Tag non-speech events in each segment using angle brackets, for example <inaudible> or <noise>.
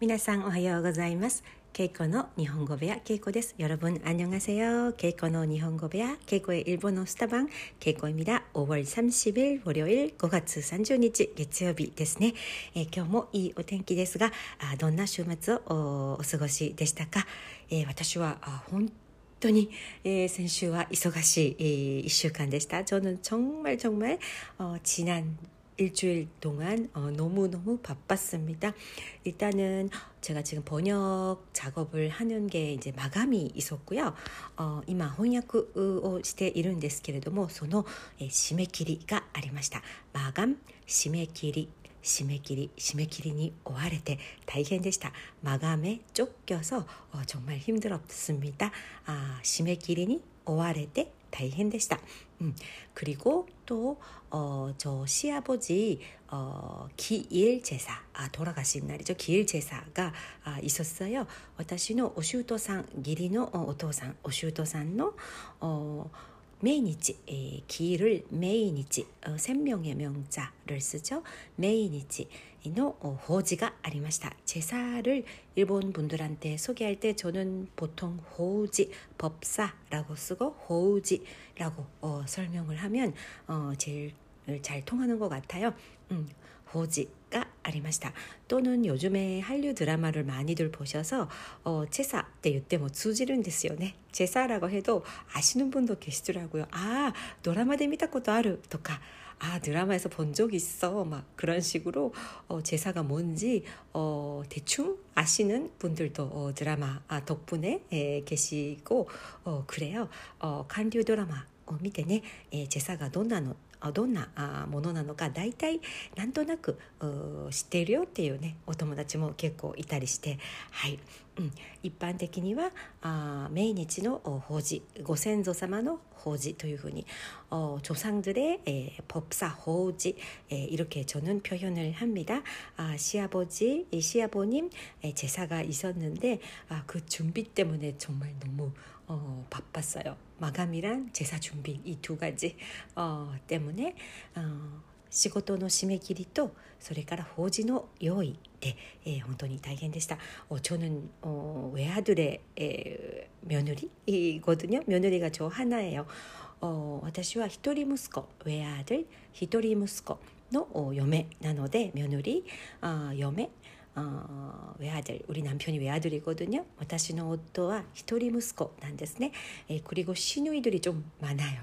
皆さんおはようございますケイコの日本語部屋ケイコです여러분안녕하세요ケイコの日本語部屋ケイコ의일본어스타방ケイコ입니다5월30일 월요일5月30日月曜日ですね、えー、今日もいいお天気ですがあどんな週末をお過ごしでしたか、えー、私はあ本当に、えー、先週は忙しい、えー、1週間でした저는정말정말어지난 일주일 동안 어, 너무너무 바빴습니다. 일단은 제가 지금 번역 작업을 하는 게 이제 마감이 있었고요. 어, 이마 혼약を しているんですけれどもその締め切りがありました 마감, 締め切り 締め切り 締め切りに 追われて大変でした 마감에 쫓겨서 어, 정말 힘들었습니다. 아, 締め切りに 追われて 大変でした。 음, 그리고 또, 어, 저 시아버지, 어, 기일 제사, 아, 돌아가신 날이죠. 기일 제사가 아, 있었어요. 私のお舅さん, 기리노 어, 오토산, お舅さんの, 어, 매일이지 에, 기를 매일이지 어, 생명의 명자를 쓰죠. 매일이지 이노 어, 호지가 아리마시다. 제사를 일본 분들한테 소개할 때 저는 보통 호지 법사라고 쓰고 호지라고 어, 설명을 하면 어, 제일 잘 통하는 것 같아요. 음, 호지가 ありました 또는 요즘에 한류 드라마를 많이들 보셔서 어, 제사 때言っても 通じるんですよね 제사라고 해도 아시는 분도 계시더라고요. 아 드라마 で見たことあるとか아 드라마에서 본 적 있어 막 그런 식으로 어, 제사가 뭔지 어, 대충 아시는 분들도 어, 드라마 아, 덕분에 에, 계시고 어, 그래요. 어, 한류 드라마 を見てね、えー、제사가どんなの どんなものなのか大体なんとなく知っているよっていうねお友達も結構いたりしてはい、うん、一般的にはあ命日の法事ご先祖様の法事というふうに조상들의에법사호지에이렇게저는표현을합니다아시아버지시아버님제사가있었는데아그준비때문에정말너무어바빴어요 마감이란제사준비이두가지어때문에어仕事の締め切りとそれから法事の用意で、えー、本当に大変でした. 어, 저는 어, 외아들의 에, 며느리 거든요. 며느리가 저 하나예요. 어, 私は一人息子, 외아들, 一人息子の嫁なので 며느리, 어,嫁 어, 외아들 우리 남편이 외아들이거든요. 私の夫は一人息子なんですね. 그리고 시누이들이 좀 많아요.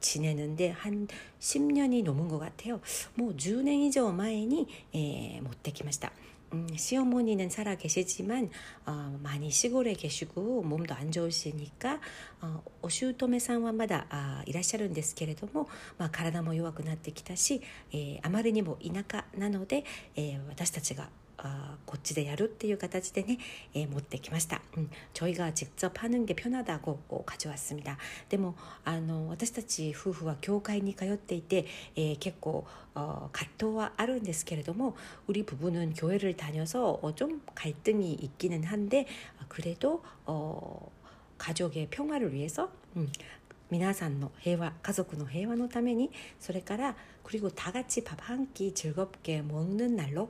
지내는데 한 10년이 넘은 것 같아요. 뭐 10년 이상 前に 예, 持ってきました. 음, 시어머니는 살아 계시지만 어, 많이 시골에 계시고 몸도 안 좋으시니까 어, 오슈토메さんは まだ 아, いらっしゃるんですけれどもまあ体も弱くなってきたしえーあまりにも田舎なのでえー私たちが あこっちでやるっていう形でね、えー、持ってきました。うん、저희가직접하는게편하다고가져왔습니다でもあの私たち夫婦は教会に通っていて、えー、結構어葛藤はあるんですけれども우리부부는교회를다녀서어좀갈등이있기는한데그래도어가족의평화를위해서 음 皆さんの平和家族の平和のためにそれから그리고다같이밥한끼즐겁게먹는날로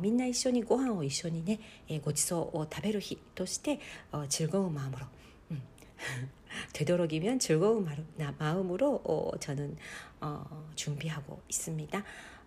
みんな一緒にご飯を一緒にねごちそうを食べる日として즐거운마음으로 <laughs> 되도록이면즐거운마음으로저는준비하고있습니다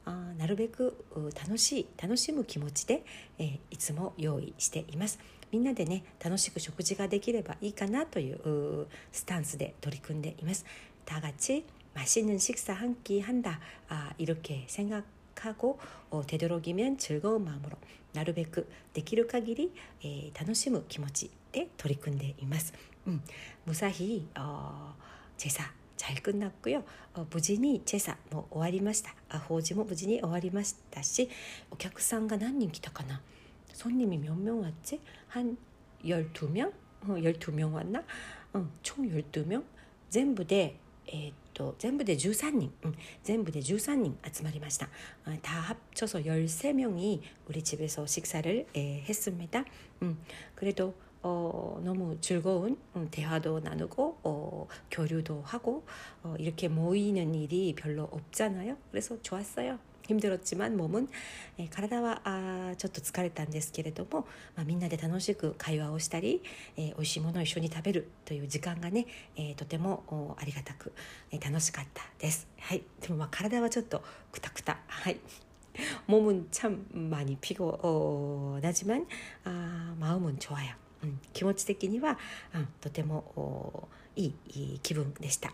あなるべく楽しい楽しむ気持ちで、えー、いつも用意しています みんなでね楽しく食事ができればいいかなというスタンスで取り組んでいます다같이맛있는식사한끼한다아이렇게생각하고어되도록이면즐거운마음으로なるべくできる限り、えー、楽しむ気持ちで取り組んでいます。うん、무사히어제사잘끝났고요 어,無事にチェサも終わりましたあ法事も無事に終わりましたしお客さんが何人来たかな 손님이몇명왔지한12명 어, 12명 왔나? 어, 총 12명? 全部でえー、っと全部で13人、うん、全部で13人集まりました。다합쳐서13명이우리집에서식사를에했습니다 음, 그래도 어, 너무 즐거운 대화도 나누고 어, 교류도 하고 어, 이렇게 모이는 일이 별로 없잖아요. 그래서 좋았어요. 힘들었지만 몸은 에, 가라다와 아, ちょっと疲れたんですけれども、 まあ、みんなで楽しく会話をしたり、えー、美味しいものを一緒に食べるという時間がね、えー、とてもありがたく、えー、楽しかったです。はい、でもまあ体はちょっとくたくた。はい。 몸은 참 많이 피곤하지만 아, 마음은 좋아요. うん、気持ち的には、うん、とてもいいいい気分でした。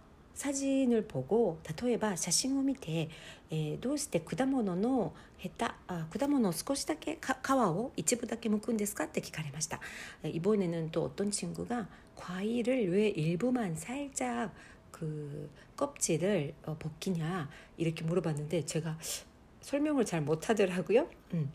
サジンを보고例えば写真を見て、えー、どうして果物のヘタあ果物を少しだけ皮を一部だけ剥くんですかって聞かれました이번에는또어떤친구가과일을왜일부만살짝그껍질을벗기냐이렇게물어봤는데제가설명을잘못하더라고요 음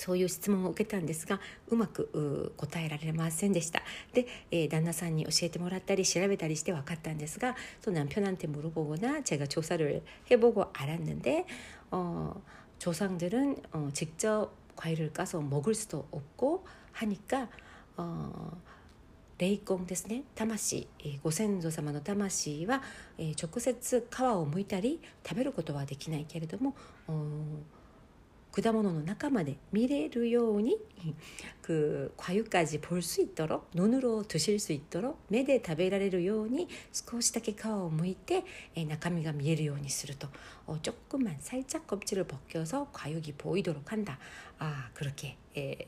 そういう質問を受けたんですがうまく答えられませんでした。で、えー、旦那さんに教えてもらったり調べたりして分かったんですがそ또남편한테 물어보거나 제가 조사를 해보고 알았는데 어, 조상들은 어, 직접 과일을 까서 먹을 수도 없고 하니까 어, 霊魂ですね。魂、えご先祖様の魂は、え直接皮をむいたり食べることはできないけれども果物の中まで見れるように그과육까지볼수있도록눈으로드실수있도록<laughs> 目で食べられるように少しだけ皮を剥いて中身が見えるようにすると조금만살짝껍질을벗겨서과육이보이도록한다아그렇게에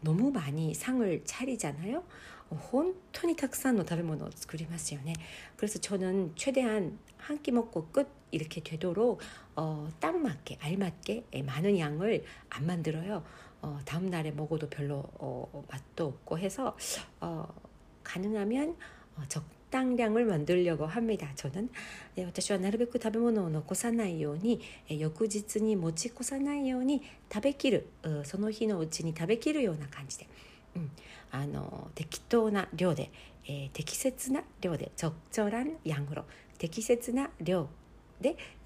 너무 많이 상을 차리잖아요. 혼 토니 탁산노 다베모노 그리마스요네. 그래서 저는 최대한 한 끼 먹고 끝 이렇게 되도록 어, 딱 맞게 알맞게 많은 양을 안 만들어요. 어, 다음 날에 먹어도 별로 어, 맛도 없고 해서 어, 가능하면 어, 적적 당량을 만들려고 합니다. 저는 私はなるべく食べ物を残さないように、えー、翌日に持ち越さないように食べきる、その日のうちに食べきるような感じで、うん、あの適当な量で、えー、適切な量で、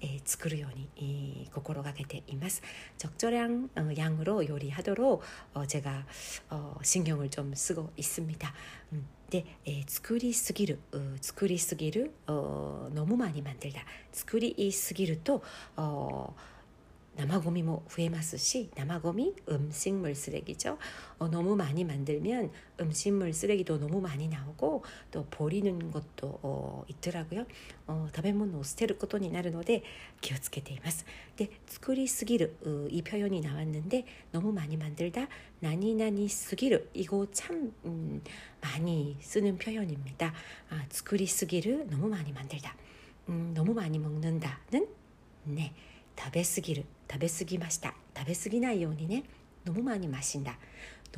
えー、作るように、えー、心がけています。적절한양으로요리하도록어제가어신경을좀쓰고있습니다 음 で、えー、作りすぎる作りすぎる너무많이만들다作りすぎると 生ゴミも増えますし生ゴミ음식물쓰레기죠어너무많이만들면음식물쓰레기도너무많이나오고또버리는것도어있더라고요 어食べ物を捨てることになるので気をつけています。で作りすぎる이표현이나왔는데너무많이만들다나니나니쓰기르이거참음많이쓰는표현입니다아作りすぎる너무많이만들다음너무많이먹는다는네食べ過ぎる 食べ過ぎました食べ過ぎないようにね飲む前にマシンだ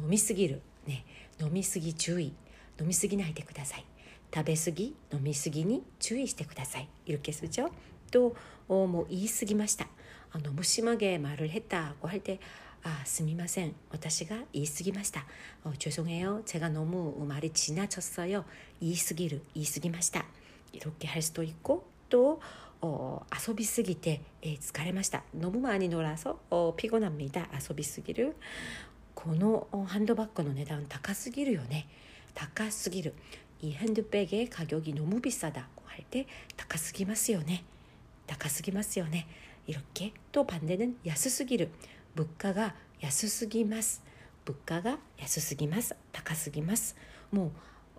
飲み過ぎるね飲み過ぎ注意飲み過ぎないでください食べ過ぎ飲み過ぎに注意してください이렇게쓰죠ともう言い過ぎましたあの무심하게말을했다고할때 아, すみません. 私が 言い過ぎました. 어, 죄송해요. 제가 너무 말이 지나쳤어요. 言い過ぎる,言い過ぎました. 이렇게 할 수도 있고 또 遊びすぎて、えー、疲れました飲む前に乗らそピゴナミダ遊びすぎるこのハンドバッグの値段高すぎるよね高すぎる이핸드백의가격이너무비싸다고할때高すぎますよね高すぎますよね이렇게또반대는安すぎる物価が安すぎます物価が安すぎます高すぎますもう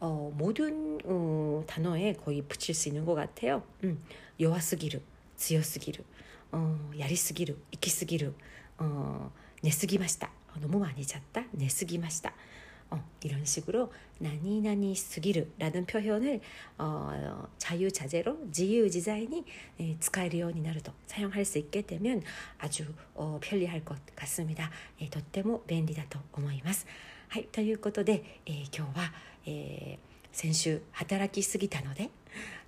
어, 모든 어, 단어에 거의 붙일 수 있는 것 같아요. 음, 요하스기르, 즈요스기르, 어, 야리스기르, 이키스기르, 어, 내스기마시다, 너무 많이 잤다, 내쓰기ました 어, 이런 식으로 나니나니 쓰기를 라는 표현을 어, 자유자재로 지유지자이니 예, 使えるようになると 사용할 수 있게 되면 아주 어, 편리할 것 같습니다. 예, とっても便利だと思います。はい、ということで、えー、今日は、えー 先週働きすぎたので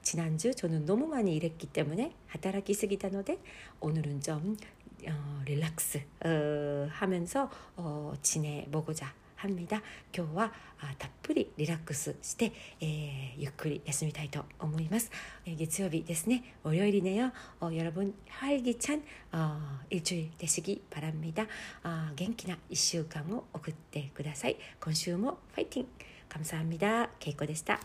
지난주저는너무많이일했기때문에働きすぎたので오늘은좀어릴렉스어하면서어지내보고자 합니다今日はたっぷりリラックスして、えー、ゆっくり休みたいと思います、えー、月曜日ですね월요일이네요어여러분활기찬어일주일되시기바랍니다元気な1週間を送ってください今週もファイティン 감사합니다. 케이코でした。